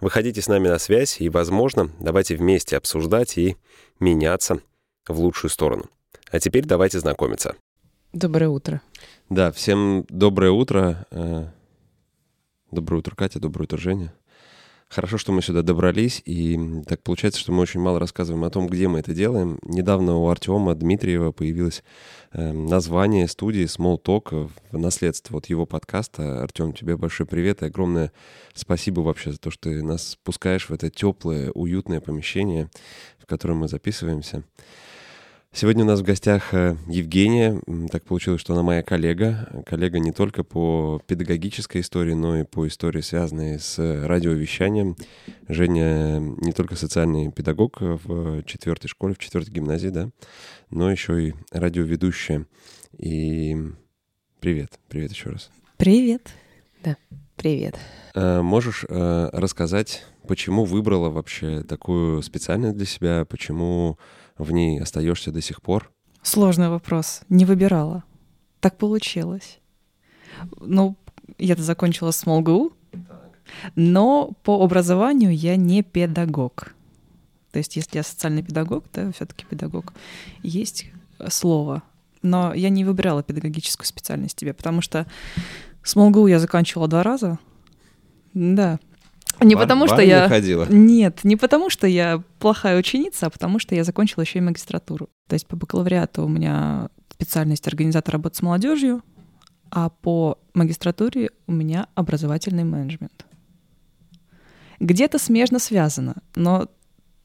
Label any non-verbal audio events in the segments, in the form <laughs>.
Выходите с нами на связь и, возможно, давайте вместе обсуждать и меняться в лучшую сторону. А теперь давайте знакомиться. Доброе утро. Да, всем доброе утро. Э, доброе утро, Катя, доброе утро, Женя. Хорошо, что мы сюда добрались, и так получается, что мы очень мало рассказываем о том, где мы это делаем. Недавно у Артема Дмитриева появилось э, название студии Small Talk в наследство от его подкаста. Артем, тебе большой привет и огромное спасибо вообще за то, что ты нас пускаешь в это теплое, уютное помещение, в котором мы записываемся. Сегодня у нас в гостях э, Евгения. Так получилось, что она моя коллега. Коллега не только по педагогической истории, но и по истории, связанной с радиовещанием. Женя не только социальный педагог в четвертой школе, в четвертой гимназии, да, но еще и радиоведущая. И привет, привет еще раз. Привет. Да, привет. Можешь рассказать, почему выбрала вообще такую специальность для себя, почему в ней остаешься до сих пор? Сложный вопрос. Не выбирала. Так получилось. Ну, я-то закончила с МолГУ, но по образованию я не педагог. То есть, если я социальный педагог, то все-таки педагог. Есть слово. Но я не выбирала педагогическую специальность тебе, потому что с МолГУ я заканчивала два раза. Да, не Бар, потому что я... ходила? Нет, не потому что я плохая ученица, а потому что я закончила еще и магистратуру. То есть по бакалавриату у меня специальность организатор работы с молодежью, а по магистратуре у меня образовательный менеджмент. Где-то смежно связано, но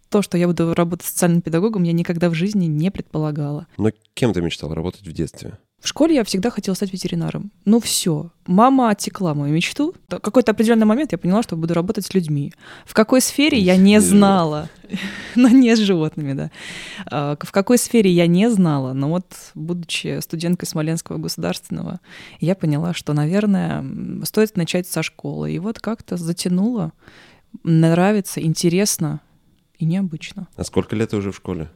то, что я буду работать социальным педагогом, я никогда в жизни не предполагала. Но кем ты мечтал работать в детстве? В школе я всегда хотела стать ветеринаром. Ну все, мама отекла мою мечту. В какой-то определенный момент я поняла, что буду работать с людьми. В какой сфере я не знала. <laughs> Но не с животными, да. А, в какой сфере я не знала. Но вот, будучи студенткой Смоленского государственного, я поняла, что, наверное, стоит начать со школы. И вот как-то затянуло. Нравится, интересно и необычно. А сколько лет ты уже в школе?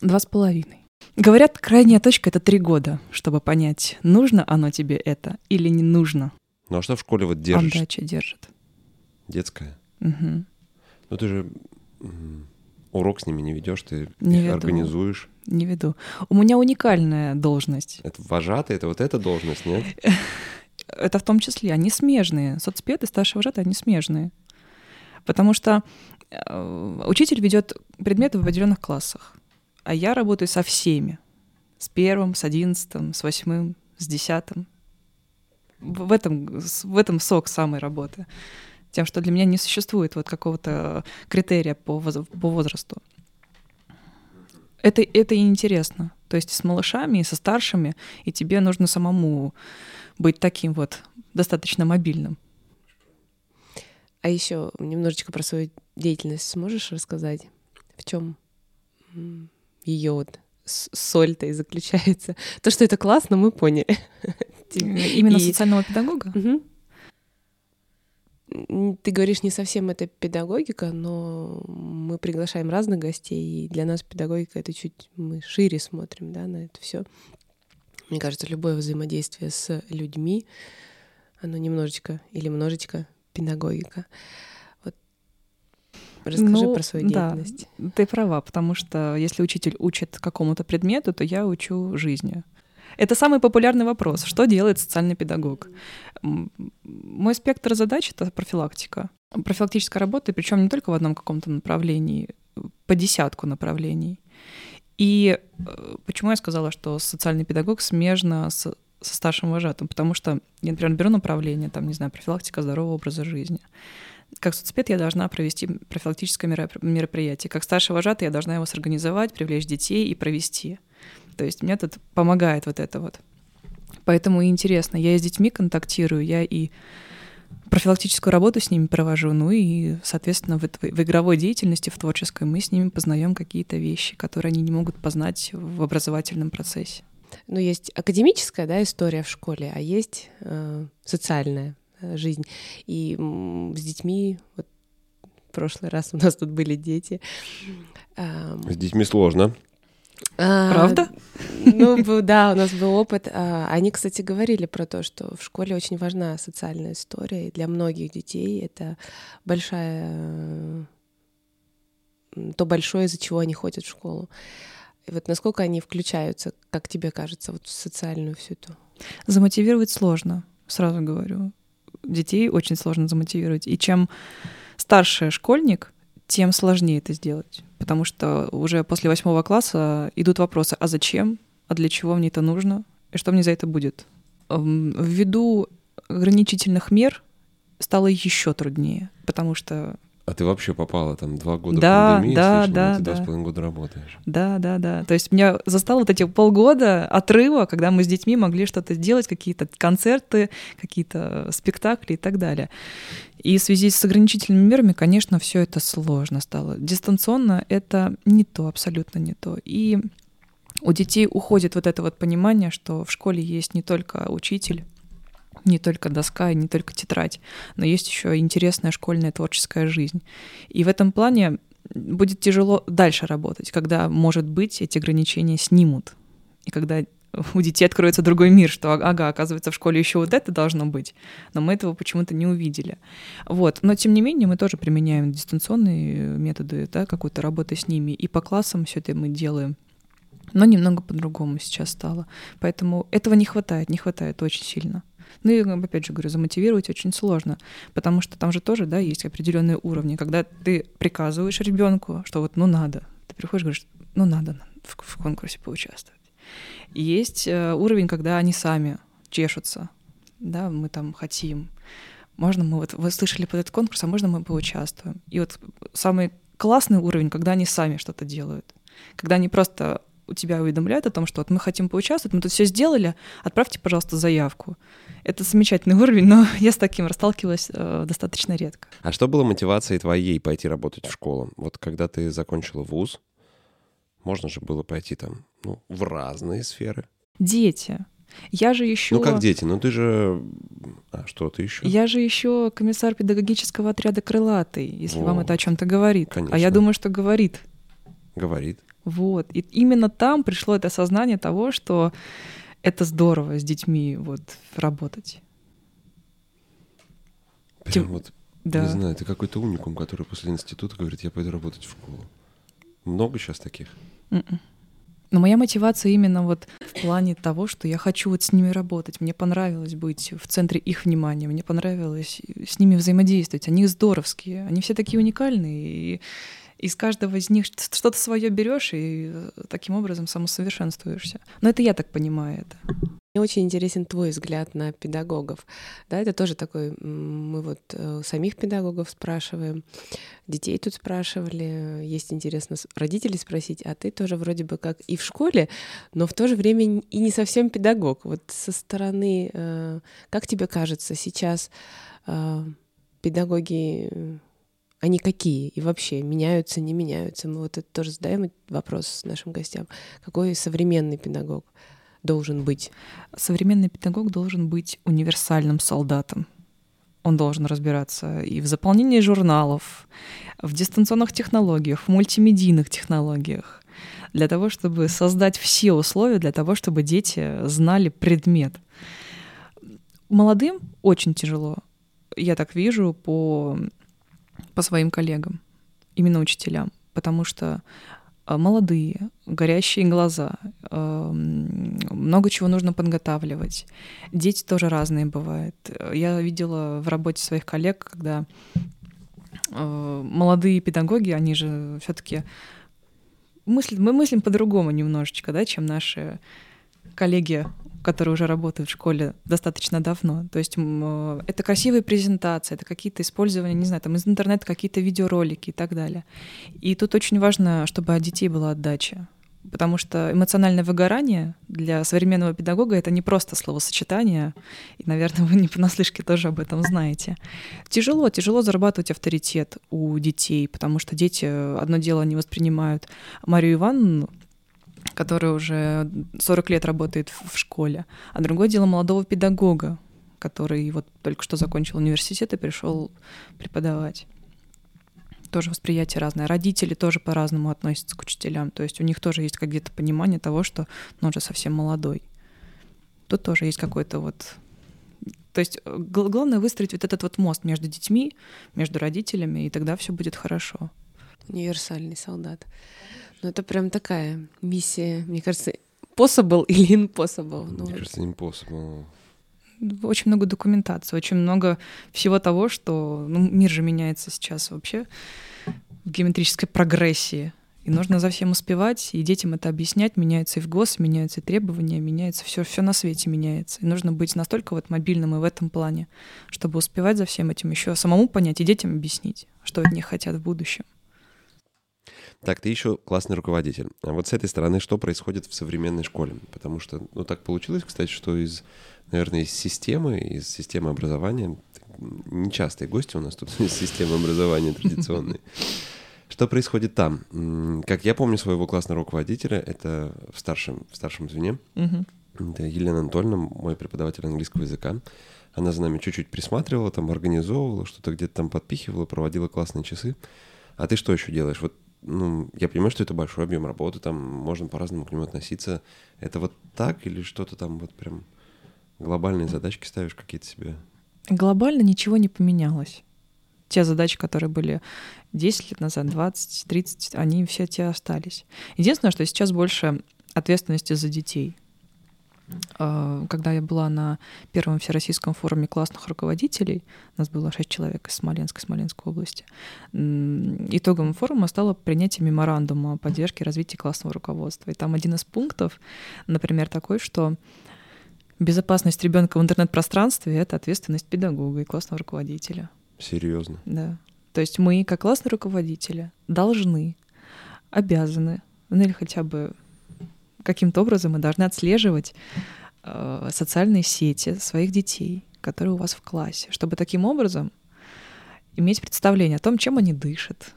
Два с половиной. Говорят, крайняя точка — это три года, чтобы понять, нужно оно тебе это или не нужно. Ну а что в школе вот держишь? Отдача держит. Детская? Угу. Ну ты же урок с ними не ведешь, ты не их веду. организуешь. Не веду. У меня уникальная должность. Это вожатый, это вот эта должность, нет? <laughs> Это в том числе. Они смежные. Соцпед и старший вожатый, они смежные. Потому что э, учитель ведет предметы в определенных классах а я работаю со всеми. С первым, с одиннадцатым, с восьмым, с десятым. В этом, в этом сок самой работы. Тем, что для меня не существует вот какого-то критерия по, по возрасту. Это, это и интересно. То есть с малышами, и со старшими, и тебе нужно самому быть таким вот достаточно мобильным. А еще немножечко про свою деятельность сможешь рассказать? В чем ее вот соль-то и заключается. <laughs> То, что это классно, мы поняли. <laughs> Именно и... социального педагога? Угу. Ты говоришь, не совсем это педагогика, но мы приглашаем разных гостей, и для нас педагогика это чуть мы шире смотрим, да, на это все. Мне кажется, любое взаимодействие с людьми, оно немножечко или множечко педагогика. Расскажи ну, про свою деятельность. Да, ты права, потому что если учитель учит какому-то предмету, то я учу жизни. Это самый популярный вопрос. Что делает социальный педагог? Мой спектр задач — это профилактика. Профилактическая работа, причем не только в одном каком-то направлении, по десятку направлений. И э, почему я сказала, что социальный педагог смежно с, со старшим вожатым? Потому что я, например, беру направление, там, не знаю, профилактика здорового образа жизни как соцпед я должна провести профилактическое мероприятие. Как старший вожатый я должна его сорганизовать, привлечь детей и провести. То есть мне тут помогает вот это вот. Поэтому интересно. Я и с детьми контактирую, я и профилактическую работу с ними провожу, ну и, соответственно, в, в игровой деятельности, в творческой мы с ними познаем какие-то вещи, которые они не могут познать в образовательном процессе. Ну, есть академическая да, история в школе, а есть э, социальная жизнь. И с детьми, вот в прошлый раз у нас тут были дети. Э, с детьми сложно. А, Правда? Ну, да, у нас был опыт. А, они, кстати, говорили про то, что в школе очень важна социальная история, и для многих детей это большая то большое, из-за чего они ходят в школу. И вот насколько они включаются, как тебе кажется, вот в социальную всю эту? Замотивировать сложно, сразу говорю. Детей очень сложно замотивировать. И чем старше школьник, тем сложнее это сделать. Потому что уже после восьмого класса идут вопросы, а зачем, а для чего мне это нужно, и что мне за это будет. Ввиду ограничительных мер стало еще труднее, потому что а ты вообще попала там два года да, пандемии, да, слышала, да, ты да. два с половиной года работаешь. Да, да, да. То есть меня застало вот эти полгода отрыва, когда мы с детьми могли что-то делать, какие-то концерты, какие-то спектакли и так далее. И в связи с ограничительными мерами, конечно, все это сложно стало. Дистанционно это не то, абсолютно не то. И у детей уходит вот это вот понимание, что в школе есть не только учитель, не только доска и не только тетрадь, но есть еще интересная школьная творческая жизнь. И в этом плане будет тяжело дальше работать, когда, может быть, эти ограничения снимут. И когда у детей откроется другой мир, что, ага, оказывается, в школе еще вот это должно быть, но мы этого почему-то не увидели. Вот. Но, тем не менее, мы тоже применяем дистанционные методы, да, какой-то работы с ними, и по классам все это мы делаем. Но немного по-другому сейчас стало. Поэтому этого не хватает, не хватает очень сильно. Ну и, опять же говорю, замотивировать очень сложно, потому что там же тоже, да, есть определенные уровни. Когда ты приказываешь ребенку, что вот, ну надо, ты приходишь и говоришь, ну надо в, в конкурсе поучаствовать. И есть э, уровень, когда они сами чешутся, да, мы там хотим. Можно мы вот, вы слышали под этот конкурс, а можно мы поучаствуем. И вот самый классный уровень, когда они сами что-то делают. Когда они просто тебя уведомляют о том, что вот мы хотим поучаствовать, мы тут все сделали, отправьте, пожалуйста, заявку. Это замечательный <laughs> уровень, но я с таким расталкивалась э, достаточно редко. А что было мотивацией твоей пойти работать в школу? Вот когда ты закончила вуз, можно же было пойти там, ну, в разные сферы. Дети. Я же еще. Ну как дети? Ну ты же. А что ты еще? Я же еще комиссар педагогического отряда крылатый, если вот. вам это о чем-то говорит. Конечно. А я думаю, что говорит. Говорит. Вот. И именно там пришло это осознание того, что это здорово с детьми вот работать. Прям Тем... вот, да. не знаю, ты какой-то уникум, который после института говорит, я пойду работать в школу. Много сейчас таких? Mm-mm. М-м. Но моя мотивация именно вот в плане того, что я хочу вот с ними работать. Мне понравилось быть в центре их внимания, мне понравилось с ними взаимодействовать. Они здоровские, они все такие уникальные. И из каждого из них что-то свое берешь и э, таким образом самосовершенствуешься. Но это я так понимаю это. Мне очень интересен твой взгляд на педагогов. Да, это тоже такой, мы вот э, самих педагогов спрашиваем, детей тут спрашивали, есть интересно родителей спросить, а ты тоже вроде бы как и в школе, но в то же время и не совсем педагог. Вот со стороны, э, как тебе кажется, сейчас педагоги они какие и вообще меняются, не меняются. Мы вот это тоже задаем вопрос нашим гостям. Какой современный педагог должен быть? Современный педагог должен быть универсальным солдатом. Он должен разбираться и в заполнении журналов, в дистанционных технологиях, в мультимедийных технологиях, для того, чтобы создать все условия для того, чтобы дети знали предмет. Молодым очень тяжело. Я так вижу по по своим коллегам, именно учителям, потому что а, молодые, горящие глаза, много чего нужно подготавливать. Дети тоже разные бывают. Я видела в работе своих коллег, когда а, молодые педагоги, они же все-таки мыслят, мы мыслим по-другому немножечко, да, чем наши коллеги которые уже работают в школе достаточно давно. То есть э, это красивые презентации, это какие-то использования, не знаю, там из интернета какие-то видеоролики и так далее. И тут очень важно, чтобы от детей была отдача. потому что эмоциональное выгорание для современного педагога это не просто словосочетание, и, наверное, <laughs> вы не понаслышке тоже об этом знаете. Тяжело, тяжело зарабатывать авторитет у детей, потому что дети одно дело не воспринимают Марию Ивановну, которая уже 40 лет работает в школе, а другое дело молодого педагога, который вот только что закончил университет и пришел преподавать тоже восприятие разное. Родители тоже по-разному относятся к учителям. То есть у них тоже есть какие-то понимание того, что ну, он же совсем молодой. Тут тоже есть какой-то вот... То есть э, главное выстроить вот этот вот мост между детьми, между родителями, и тогда все будет хорошо. Универсальный солдат. Ну, это прям такая миссия, мне кажется, possible <laughs> или impossible. Ну, мне кажется, impossible очень много документации, очень много всего того, что ну, мир же меняется сейчас вообще в геометрической прогрессии. И нужно за всем успевать, и детям это объяснять. Меняется и в ГОС, меняются и требования, меняется все, все на свете меняется. И нужно быть настолько вот мобильным и в этом плане, чтобы успевать за всем этим еще самому понять и детям объяснить, что от них хотят в будущем. Так, ты еще классный руководитель. А вот с этой стороны что происходит в современной школе? Потому что, ну, так получилось, кстати, что из наверное, из системы, из системы образования. Нечастые гости у нас тут из системы образования традиционной. Что происходит там? Как я помню своего классного руководителя, это в старшем, в старшем звене. Это Елена Анатольевна, мой преподаватель английского языка. Она за нами чуть-чуть присматривала, там организовывала, что-то где-то там подпихивала, проводила классные часы. А ты что еще делаешь? Вот ну, я понимаю, что это большой объем работы, там можно по-разному к нему относиться. Это вот так или что-то там вот прям Глобальные задачки ставишь какие-то себе? Глобально ничего не поменялось. Те задачи, которые были 10 лет назад, 20, 30, они все те остались. Единственное, что сейчас больше ответственности за детей. А, когда я была на первом всероссийском форуме классных руководителей, нас было шесть человек из Смоленской, Смоленской области, итогом форума стало принятие меморандума о поддержке развития классного руководства. И там один из пунктов, например, такой, что Безопасность ребенка в интернет-пространстве — это ответственность педагога и классного руководителя. Серьезно? Да. То есть мы, как классные руководители, должны, обязаны, ну или хотя бы каким-то образом мы должны отслеживать э, социальные сети своих детей, которые у вас в классе, чтобы таким образом иметь представление о том, чем они дышат,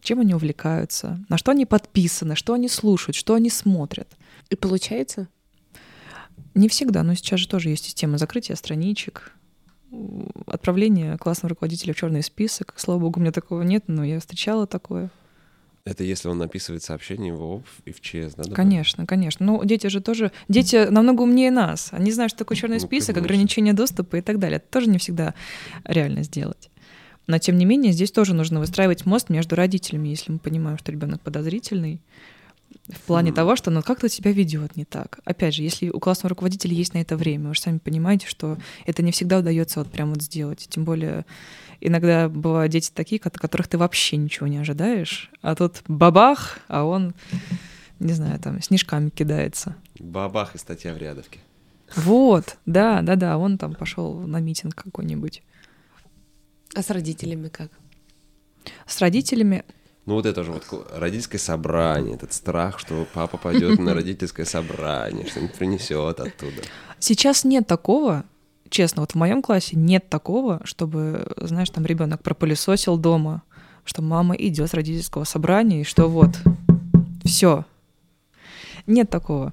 чем они увлекаются, на что они подписаны, что они слушают, что они смотрят. И получается? Не всегда, но сейчас же тоже есть система закрытия страничек, отправления классного руководителя в черный список. Слава богу, у меня такого нет, но я встречала такое. Это если он написывает сообщение в ОП и в ЧС, да? Конечно, конечно. Ну, дети же тоже... Дети намного умнее нас. Они знают, что такое черный ну, список, конечно. ограничение доступа и так далее. Это тоже не всегда реально сделать. Но, тем не менее, здесь тоже нужно выстраивать мост между родителями, если мы понимаем, что ребенок подозрительный, в плане mm. того, что ну как-то себя ведет не так. Опять же, если у классного руководителя есть на это время, вы же сами понимаете, что это не всегда удается вот прям вот сделать. Тем более иногда бывают дети такие, от которых ты вообще ничего не ожидаешь, а тут бабах, а он, не знаю, там снежками кидается. Бабах и статья в рядовке. Вот, да, да, да, он там пошел на митинг какой-нибудь. А с родителями как? С родителями ну вот это же вот родительское собрание, этот страх, что папа пойдет на <laughs> родительское собрание, что-нибудь принесет оттуда. Сейчас нет такого, честно, вот в моем классе нет такого, чтобы, знаешь, там ребенок пропылесосил дома, что мама идет с родительского собрания, и что вот, все. Нет такого.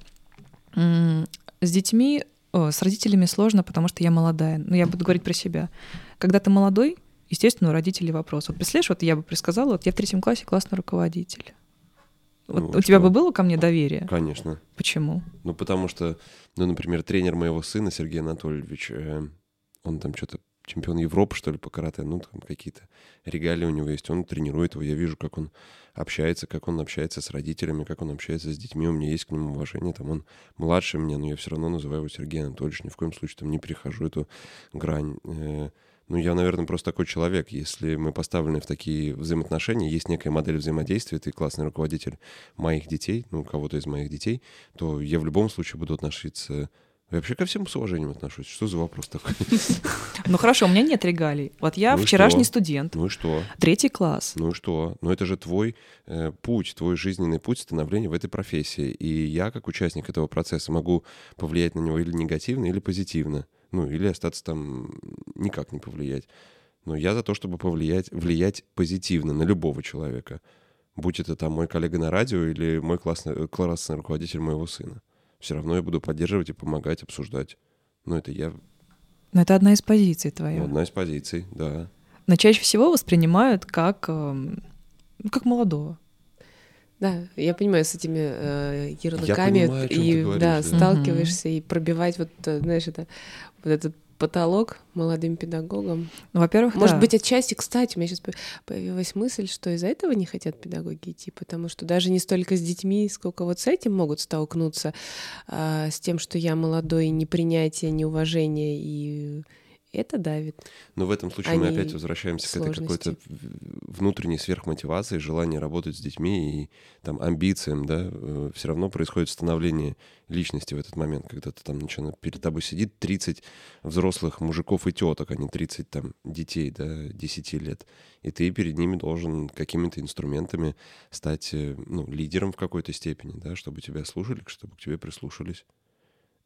С детьми, о, с родителями сложно, потому что я молодая. Ну, я буду говорить про себя. Когда ты молодой, естественно, у родителей вопрос. Вот представляешь, вот я бы предсказала, вот я в третьем классе классный руководитель. Вот ну, у что? тебя бы было ко мне доверие? Конечно. Почему? Ну, потому что, ну, например, тренер моего сына, Сергей Анатольевич, э, он там что-то чемпион Европы, что ли, по карате, ну, там какие-то регалии у него есть, он тренирует его, я вижу, как он общается, как он общается с родителями, как он общается с детьми, у меня есть к нему уважение, там он младше меня, но я все равно называю его Сергей Анатольевич, ни в коем случае там не перехожу эту грань. Э, ну, я, наверное, просто такой человек. Если мы поставлены в такие взаимоотношения, есть некая модель взаимодействия, ты классный руководитель моих детей, ну, кого-то из моих детей, то я в любом случае буду относиться Я вообще ко всем с уважением отношусь. Что за вопрос такой? <laughs> Ну хорошо, у меня нет регалий. Вот я Ну вчерашний студент, Ну и что? третий класс. Ну и что? Ну это же твой э, путь, твой жизненный путь становления в этой профессии. И я, как участник этого процесса, могу повлиять на него или негативно, или позитивно. Ну, или остаться там никак не повлиять. Но я за то, чтобы повлиять, влиять позитивно на любого человека. Будь это там мой коллега на радио или мой классный, э, классный руководитель моего сына. Все равно я буду поддерживать и помогать, обсуждать. Ну, это я, Но это одна из позиций твоих. одна из позиций, да. Но чаще всего воспринимают как, эм, ну, как молодого. Да, я понимаю, с этими э, ярлыками понимаю, о чём ты и говоришь, да, да. сталкиваешься и пробивать вот, э, знаешь, это вот этот потолок молодым педагогам. Ну, во-первых, Может да. быть, отчасти, кстати, у меня сейчас появилась мысль, что из-за этого не хотят педагоги идти, потому что даже не столько с детьми, сколько вот с этим могут столкнуться, а, с тем, что я молодой, непринятие, неуважение, и это давит. Но в этом случае мы Они опять возвращаемся к этой сложности. какой-то внутренней сверхмотивации, желанию работать с детьми и там амбициям, да, все равно происходит становление личности в этот момент, когда ты там начинаешь, перед тобой сидит 30 взрослых мужиков и теток, а не 30 там детей, да, 10 лет. И ты перед ними должен какими-то инструментами стать, э, ну, лидером в какой-то степени, да, чтобы тебя слушали, чтобы к тебе прислушались.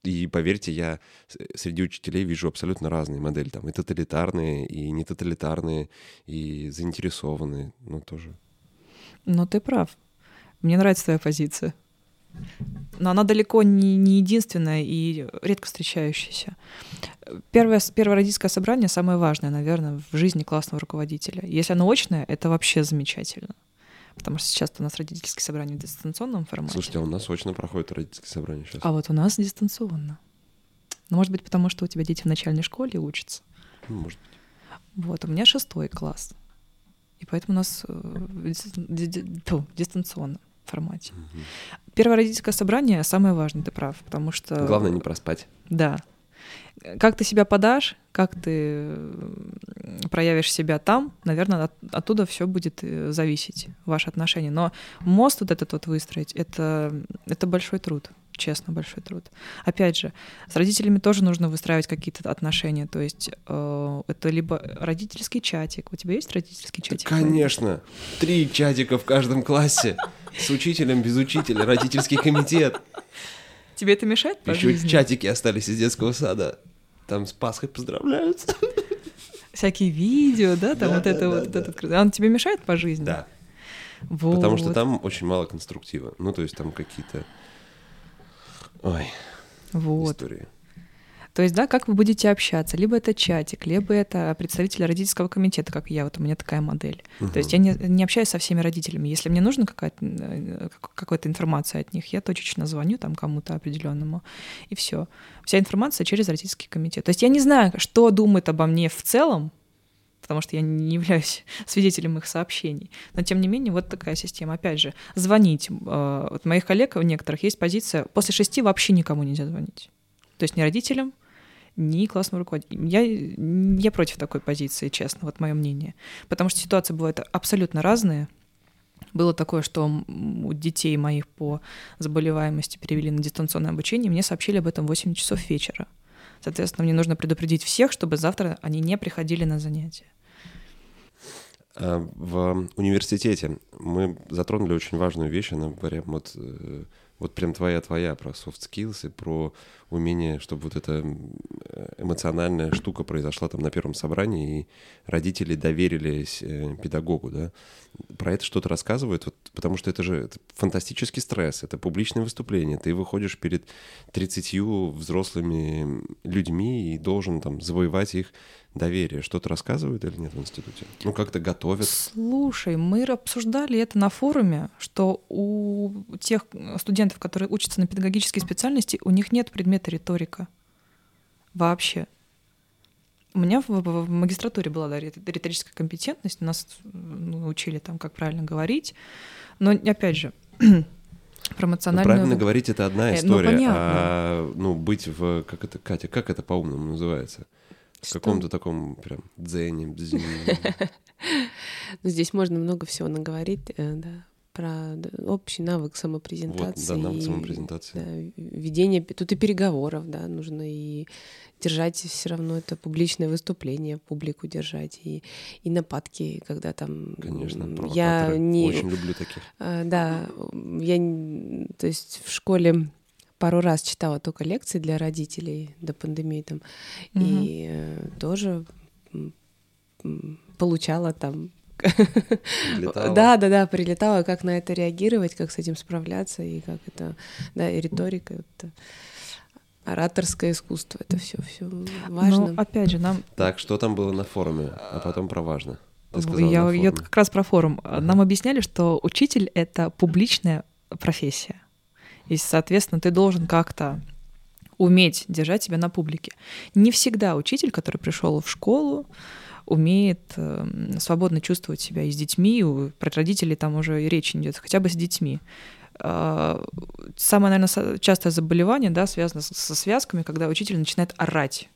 И поверьте, я с- среди учителей вижу абсолютно разные модели. Там и тоталитарные, и не тоталитарные, и заинтересованные. Ну, тоже. Но ты прав. Мне нравится твоя позиция. Но она далеко не, не единственная и редко встречающаяся. Первое, первое родительское собрание самое важное, наверное, в жизни классного руководителя. Если оно очное, это вообще замечательно. Потому что сейчас у нас родительские собрания в дистанционном формате. Слушайте, а у нас срочно проходит родительское собрание сейчас. А вот у нас дистанционно. Ну, может быть, потому что у тебя дети в начальной школе учатся. Ну, может быть. Вот, у меня шестой класс. И поэтому у нас э, в дис- ди- ди- тьфу, в дистанционном формате. Мгм. Первое родительское собрание самое важное, ты прав, потому что... Главное не проспать. Да. Как ты себя подашь, как ты проявишь себя там, наверное, от- оттуда все будет э, зависеть, ваши отношения. Но мост вот этот вот выстроить, это, это большой труд, честно, большой труд. Опять же, с родителями тоже нужно выстраивать какие-то отношения, то есть э, это либо родительский чатик. У тебя есть родительский Да, чатик? конечно. Три чатика в каждом классе. С учителем, без учителя, родительский комитет. Тебе это мешает по Еще жизни? чатики остались из детского сада. Там с Пасхой поздравляются. Всякие видео, да, там Да, вот да, это да, вот, да. этот... Он тебе мешает по жизни? Да. Вот. Потому что там очень мало конструктива. Ну, то есть там какие-то... Ой, Вот. истории. То есть, да, как вы будете общаться? Либо это чатик, либо это представители родительского комитета, как я, вот у меня такая модель. То есть я не, не общаюсь со всеми родителями. Если мне нужна какая-то, э, как- какая-то информация от них, я точечно звоню там кому-то определенному, и все. Вся информация через родительский комитет. То есть я не знаю, что думает обо мне в целом, потому что я не являюсь <laughs> свидетелем их сообщений. Но тем не менее, вот такая система. Опять же, звонить. Э, Вот моих коллег у некоторых есть позиция, после шести вообще никому нельзя звонить. То есть ни родителям, ни классному руководителю. Я, я против такой позиции, честно, вот мое мнение. Потому что ситуации бывают абсолютно разные. Было такое, что у детей моих по заболеваемости перевели на дистанционное обучение, мне сообщили об этом в 8 часов вечера. Соответственно, мне нужно предупредить всех, чтобы завтра они не приходили на занятия. А В университете мы затронули очень важную вещь, она прям вот, э, вот прям твоя-твоя про soft skills и про умение, чтобы вот эта э, эмоциональная штука произошла там на первом собрании, и родители доверились э, педагогу, да. Про это что-то рассказывают, вот, потому что это же это фантастический стресс, это публичное выступление, ты выходишь перед 30 взрослыми людьми и должен там завоевать их доверие. Что-то рассказывают или нет в институте? Ну, как-то готовят. Слушай, мы обсуждали это на форуме, что у тех студентов, которые учатся на педагогической специальности, у них нет предмета риторика. Вообще. У меня в, в- в магистратуре была да, рит- риторическая компетентность, нас ну, учили там, как правильно говорить. Но опять же, про <clears throat> Ну, эмоциональную... правильно говорить, это одна Э, ну, история, понятно. а ну, быть в... Как это, Катя, как это по-умному называется? В каком-то таком прям дзене, бзине. <laughs> Ну, здесь можно много всего наговорить, э, да, про общий навык самопрезентации. Вот, да, навык самопрезентации. Да, ведение, тут и переговоров, да, нужно и держать все равно это публичное выступление, публику держать, и, и нападки, когда там... Конечно, я не... Очень люблю таких. А, да, я, то есть в школе пару раз читала только лекции для родителей до пандемии там, угу. и э, тоже получала там да, да, да, прилетала, как на это реагировать, как с этим справляться, и как это, да, и риторика, это ораторское искусство, это все, все важно. Но опять же, нам. Так, что там было на форуме, а потом про важно. Ты сказала, я, я как раз про форум. Uh-huh. Нам объясняли, что учитель это публичная профессия. И, соответственно, ты должен как-то уметь держать себя на публике. Не всегда учитель, который пришел в школу, умеет э, свободно чувствовать себя и с детьми, про родителей там уже и речь идет, хотя бы с детьми. Э, самое, наверное, частое заболевание, да, связано со связками, когда учитель начинает орать.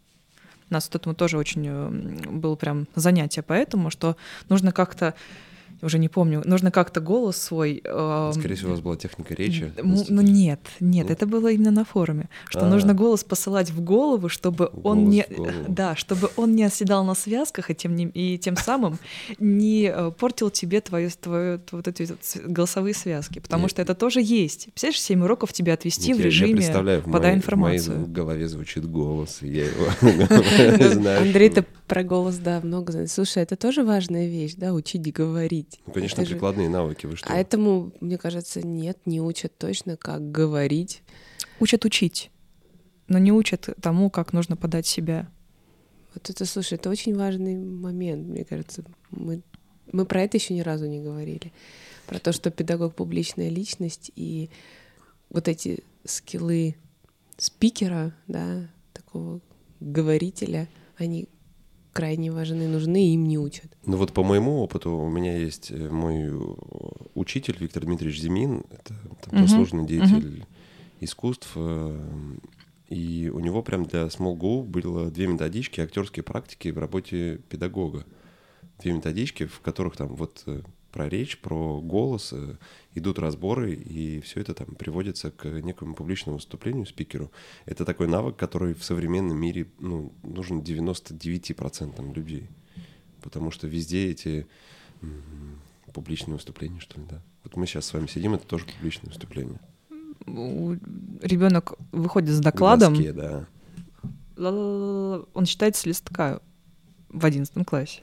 У нас вот этому тоже очень э, было прям занятие поэтому, что нужно как-то уже не помню, нужно как-то голос свой... Э, Скорее всего, у вас была техника речи. Ну нет, нет, это было именно на форуме, что А-а-а. нужно голос посылать в голову, чтобы голос он не... <laughs> Да, чтобы он не оседал на связках и тем, не, и тем самым не э, портил тебе твою, твою, вот эти голосовые связки, потому нет. что это тоже есть. Представляешь, 7 уроков тебе отвести нет, в режиме я представляю, подай информацию. В моей голове звучит голос, и я его <laughs> знаю. Андрей, ты про голос, да, много знает. Слушай, это тоже важная вещь, да, учить говорить. Ну, конечно, это прикладные же... навыки, вы что? А этому, мне кажется, нет, не учат точно, как говорить. Учат учить, но не учат тому, как нужно подать себя. Вот это, слушай, это очень важный момент, мне кажется. Мы, мы про это еще ни разу не говорили. Про то, что педагог — публичная личность, и вот эти скиллы спикера, да, такого говорителя, они крайне важны, нужны, и им не учат. Ну вот по моему опыту у меня есть э, мой э, учитель Виктор Дмитриевич Зимин, это там, заслуженный uh-huh. деятель uh-huh. искусств, э, и у него прям для Small Go было две методички актерские практики в работе педагога. Две методички, в которых там вот про речь, про голос, э, идут разборы, и все это там приводится к некому публичному выступлению спикеру. Это такой навык, который в современном мире ну, нужен 99% людей. Потому что везде эти публичные выступления, что ли, да. Вот мы сейчас с вами сидим, это тоже публичное выступление. Ребенок выходит с докладом. Доске, да. Он читает с листка в одиннадцатом классе.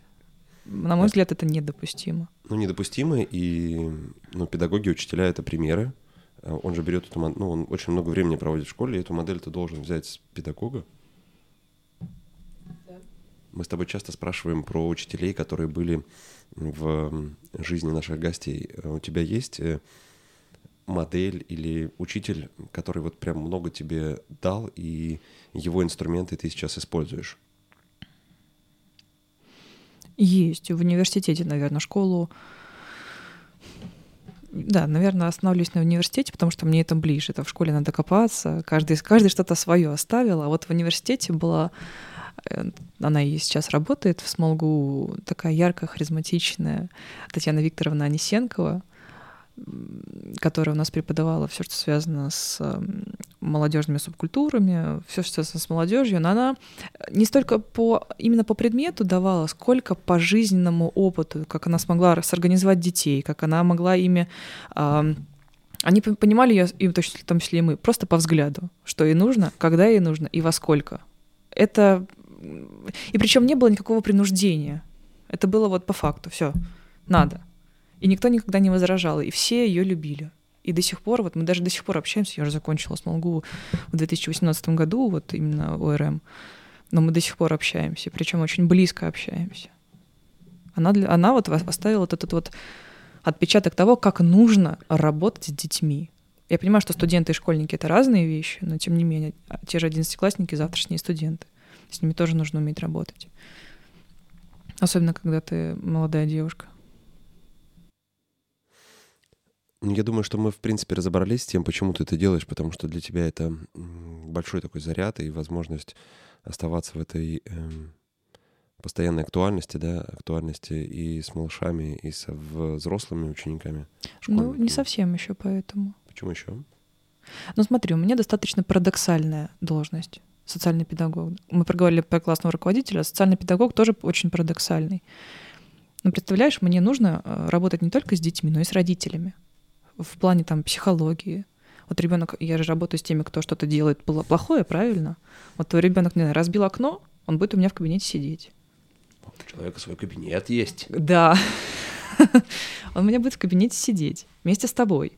На мой взгляд, это недопустимо. Ну, недопустимо, и ну, педагоги, учителя — это примеры. А он же берет эту модель, ну, он очень много времени проводит в школе, и эту модель ты должен взять с педагога. Да. Мы с тобой часто спрашиваем про учителей, которые были в жизни наших гостей. А у тебя есть э, модель или учитель, который вот прям много тебе дал, и его инструменты ты сейчас используешь? Есть. В университете, наверное, школу да, наверное, остановлюсь на университете, потому что мне это ближе. Это в школе надо копаться, каждый, каждый что-то свое оставил. А вот в университете была, э, она и сейчас работает в Смолгу, такая яркая, харизматичная Татьяна Викторовна Анисенкова которая у нас преподавала все, что связано с эм, молодежными субкультурами, все, что связано с молодежью, но она не столько по именно по предмету давала, сколько по жизненному опыту, как она смогла сорганизовать детей, как она могла ими они понимали ее, и в том числе и мы, просто по взгляду, что ей нужно, когда ей нужно и во сколько. Это и причем не было никакого принуждения. Это было вот по факту, все, надо. И никто никогда не возражал, и все ее любили. И до сих пор, вот мы даже до сих пор общаемся, я уже закончила СМЛГУ в 2018 году, вот именно ОРМ, но мы до сих пор общаемся, причем очень близко общаемся. Она, для, она вот оставила вот этот вот отпечаток того, как нужно работать с детьми. Я понимаю, что студенты и школьники — это разные вещи, но тем не менее, а те же одиннадцатиклассники — завтрашние студенты. С ними тоже нужно уметь работать. Особенно, когда ты молодая девушка. Ну, я думаю, что мы, в принципе, разобрались с тем, почему ты это делаешь, потому что для тебя это большой такой заряд и возможность оставаться в этой, эм, постоянной актуальности, да, актуальности и с малышами, и со взрослыми учениками. Ну, не совсем еще поэтому. Почему еще? Ну, смотри, у меня достаточно парадоксальная должность социальный педагог. Мы проговорили про классного руководителя, а социальный педагог тоже очень парадоксальный. Ну, представляешь, мне нужно э, работать не только с детьми, но и с родителями в плане там психологии. Вот ребенок, я же работаю с теми, кто что-то делает плохое, правильно? Вот твой ребенок, не знаю, разбил окно, он будет у меня в кабинете сидеть. У человека свой кабинет есть. Да. <laughs> Он у меня будет в кабинете сидеть вместе с тобой.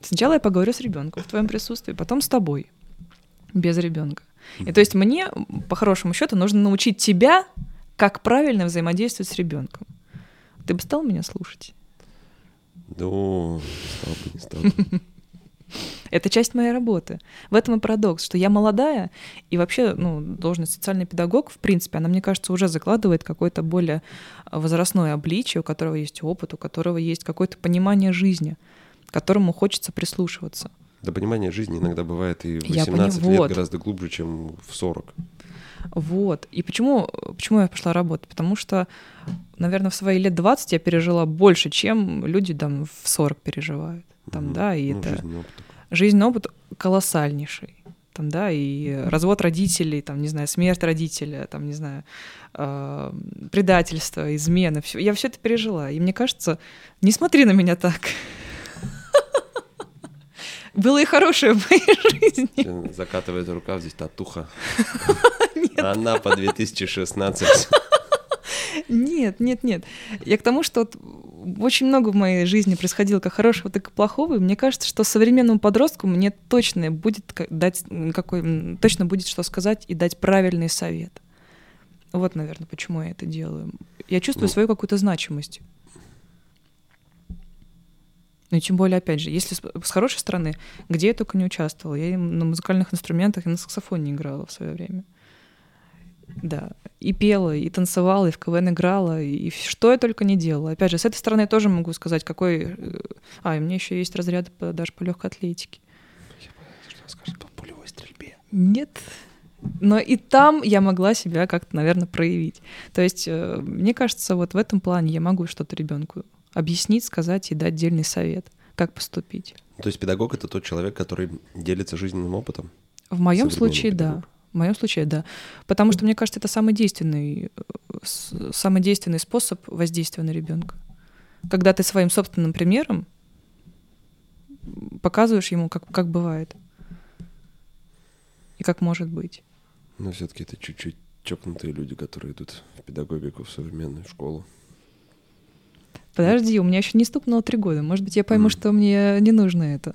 Сначала я поговорю с ребенком в твоем присутствии, потом с тобой, без ребенка. И то есть мне, по хорошему счету, нужно научить тебя, как правильно взаимодействовать с ребенком. Ты бы стал меня слушать? Ну, стал бы, не стал бы. <laughs> Это часть моей работы. В этом и парадокс, что я молодая, и вообще, ну, должность социальный педагог, в принципе, она, мне кажется, уже закладывает какое-то более возрастное обличие, у которого есть опыт, у которого есть какое-то понимание жизни, к которому хочется прислушиваться. Да понимание жизни иногда бывает и в 18 поним... лет вот. гораздо глубже, чем в 40. Вот. И почему, почему я пошла работать? Потому что, наверное, в свои лет 20 я пережила больше, чем люди там в 40 переживают. Там, угу. да, и ну, это... Жизненный опыт. Жизненный опыт колоссальнейший. Там, да, и развод родителей, там, не знаю, смерть родителя, там, не знаю, э, предательство, измена, все. Я все это пережила. И мне кажется, не смотри на меня так. <laughs> Было и хорошее в моей <laughs> жизни. Закатывает рукав, здесь татуха. <laughs> Она по 2016. Нет, нет, нет. Я к тому, что очень много в моей жизни происходило как хорошего, так и плохого. И мне кажется, что современному подростку мне точно будет дать какой, точно будет что сказать и дать правильный совет. Вот, наверное, почему я это делаю. Я чувствую ну, свою какую-то значимость. Ну и тем более, опять же, если с, с хорошей стороны, где я только не участвовала. Я на музыкальных инструментах и на саксофоне играла в свое время. Да, и пела, и танцевала, и в КВН играла, и что я только не делала. Опять же, с этой стороны я тоже могу сказать, какой... Э, а, и у меня еще есть разряд по, даже по легкой атлетике. Я что скажет по пулевой стрельбе. Нет. Но и там я могла себя как-то, наверное, проявить. То есть, э, мне кажется, вот в этом плане я могу что-то ребенку объяснить, сказать и дать отдельный совет, как поступить. То есть педагог это тот человек, который делится жизненным опытом? В моем случае, педагог. да. В моем случае, да. Потому что, мне кажется, это самый действенный, самый действенный способ воздействия на ребенка. Когда ты своим собственным примером показываешь ему, как, как бывает и как может быть. Но все-таки это чуть-чуть чокнутые люди, которые идут в педагогику, в современную школу. Подожди, у меня еще не стукнуло три года. Может быть, я пойму, mm. что мне не нужно это.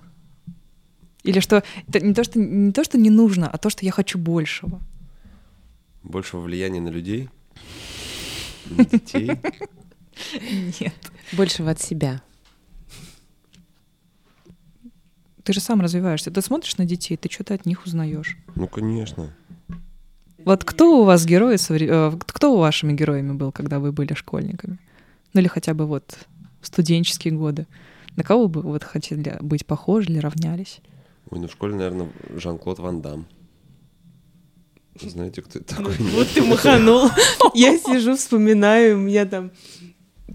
Или что это не то, что не то, что не нужно, а то, что я хочу большего. Большего влияния на людей? На <laughs> детей? Нет. Большего от себя. Ты же сам развиваешься. Ты смотришь на детей, ты что-то от них узнаешь. Ну, конечно. Вот кто у вас герои, э, кто у вашими героями был, когда вы были школьниками? Ну или хотя бы вот студенческие годы. На кого бы вот хотели быть похожи или равнялись? Ой, ну в школе, наверное, Жан-Клод Ван Дам. Знаете, кто это такой? Вот ты маханул. Я сижу, вспоминаю, у меня там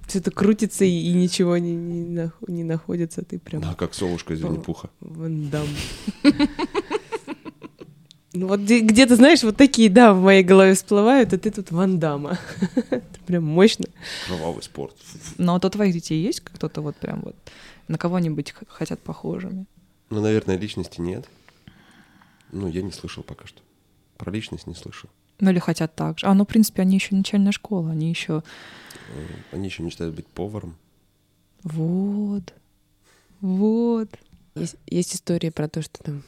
что-то крутится и, и ничего не, не, не находится. Ты прям... Да, как совушка из Винни-Пуха. Ван Дам. Ну вот где-то, знаешь, вот такие, да, в моей голове всплывают, а ты тут Ван Дамма. Это прям мощно. Кровавый спорт. Ну, а то твоих детей есть кто-то вот прям вот на кого-нибудь хотят похожими? Ну, наверное, личности нет. Ну, я не слышал пока что. Про личность не слышал. Ну или хотят так же. А, ну, в принципе, они еще начальная школа, они еще... Э, они еще мечтают быть поваром. Вот. Вот. Есть, есть история про то, что там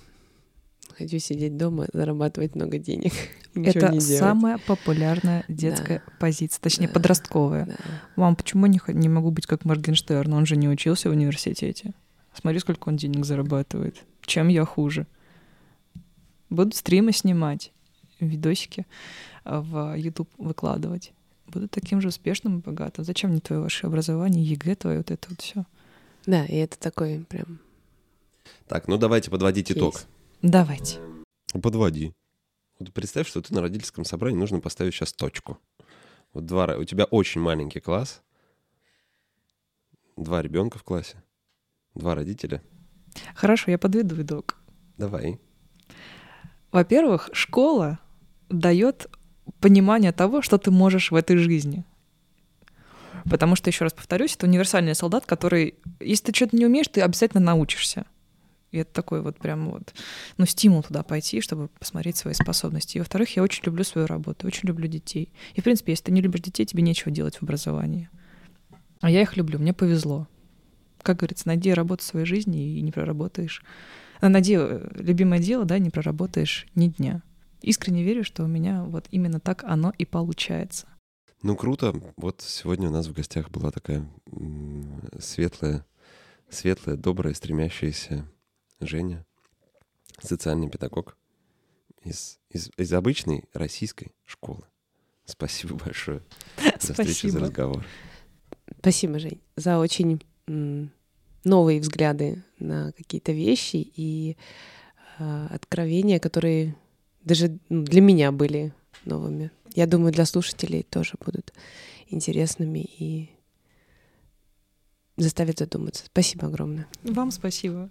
хочу сидеть дома, зарабатывать много денег. Это самая популярная детская да. позиция, точнее да. подростковая. Да. Мам, почему не, не могу быть как Моргенштерн? Он же не учился в университете. Смотри, сколько он денег зарабатывает. Чем я хуже? Буду стримы снимать, видосики а, в YouTube выкладывать. Буду таким же успешным и богатым. Зачем мне твое ваше образование, ЕГЭ твое, вот это вот все? Да, и это такой прям... Так, ну давайте подводить итог. Давайте. Подводи. Вот представь, что ты на родительском собрании нужно поставить сейчас точку. Вот два, у тебя очень маленький класс, два ребенка в классе, два родителя. Хорошо, я подведу итог. Давай. Во-первых, школа дает понимание того, что ты можешь в этой жизни. Потому что, еще раз повторюсь, это универсальный солдат, который, если ты что-то не умеешь, ты обязательно научишься. И это такой вот прям вот, ну, стимул туда пойти, чтобы посмотреть свои способности. И, во-вторых, я очень люблю свою работу, очень люблю детей. И, в принципе, если ты не любишь детей, тебе нечего делать в образовании. А я их люблю, мне повезло. Как говорится, найди работу в своей жизни и не проработаешь. А найди э, любимое дело, да, не проработаешь ни дня. Искренне верю, что у меня вот именно так оно и получается. Ну, круто. Вот сегодня у нас в гостях была такая светлая, светлая, добрая, стремящаяся Женя, социальный педагог из, из, из обычной российской школы. Спасибо большое за встречу, за разговор. Спасибо, Жень, за очень новые взгляды на какие-то вещи и э, откровения, которые даже ну, для меня были новыми. Я думаю, для слушателей тоже будут интересными и заставят задуматься. Спасибо огромное. Вам спасибо.